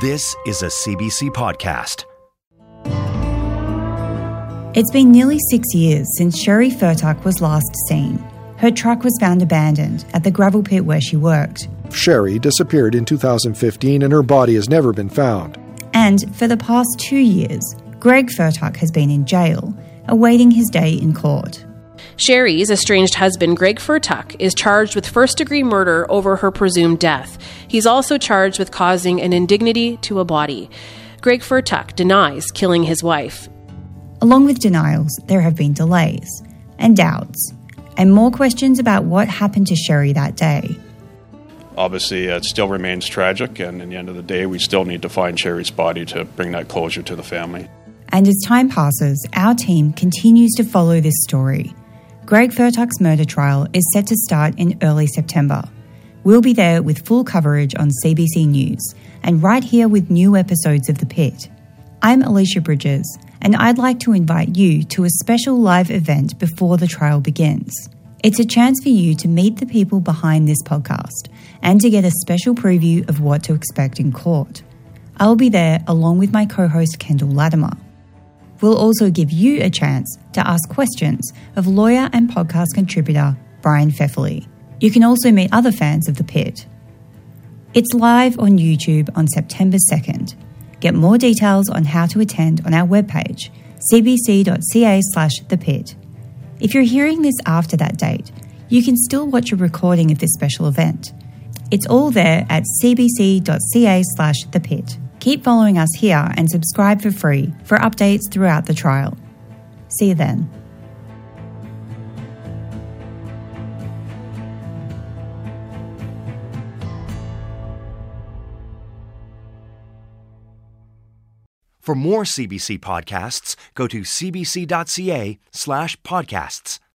This is a CBC podcast. It's been nearly six years since Sheree Fertuck was last seen. Her truck was found abandoned at the gravel pit where she worked. Sheree disappeared in 2015 and her body has never been found. And for the past two years, Greg Fertuck has been in jail, awaiting his day in court. Sheree's estranged husband, Greg Fertuck, is charged with first degree murder over her presumed death. He's also charged with causing an indignity to a body. Greg Fertuck denies killing his wife. Along with denials, there have been delays and doubts, and more questions about what happened to Sheree that day. Obviously, it still remains tragic, and in the end of the day, we still need to find Sheree's body to bring that closure to the family. And as time passes, our team continues to follow this story. Greg Fertuck's murder trial is set to start in early September. We'll be there with full coverage on CBC News and right here with new episodes of The Pit. I'm Alicia Bridges, and I'd like to invite you to a special live event before the trial begins. It's a chance for you to meet the people behind this podcast and to get a special preview of what to expect in court. I'll be there along with my co host Kendall Latimer. We'll also give you a chance to ask questions of lawyer and podcast contributor Brian Pfefferle. You can also meet other fans of The Pit. It's live on YouTube on September 2nd. Get more details on how to attend on our webpage, cbc.ca slash the pit. If you're hearing this after that date, you can still watch a recording of this special event. It's all there at cbc.ca slash the pit. Keep following us here and subscribe for free for updates throughout the trial. See you then. For more CBC podcasts, go to cbc.ca slash podcasts.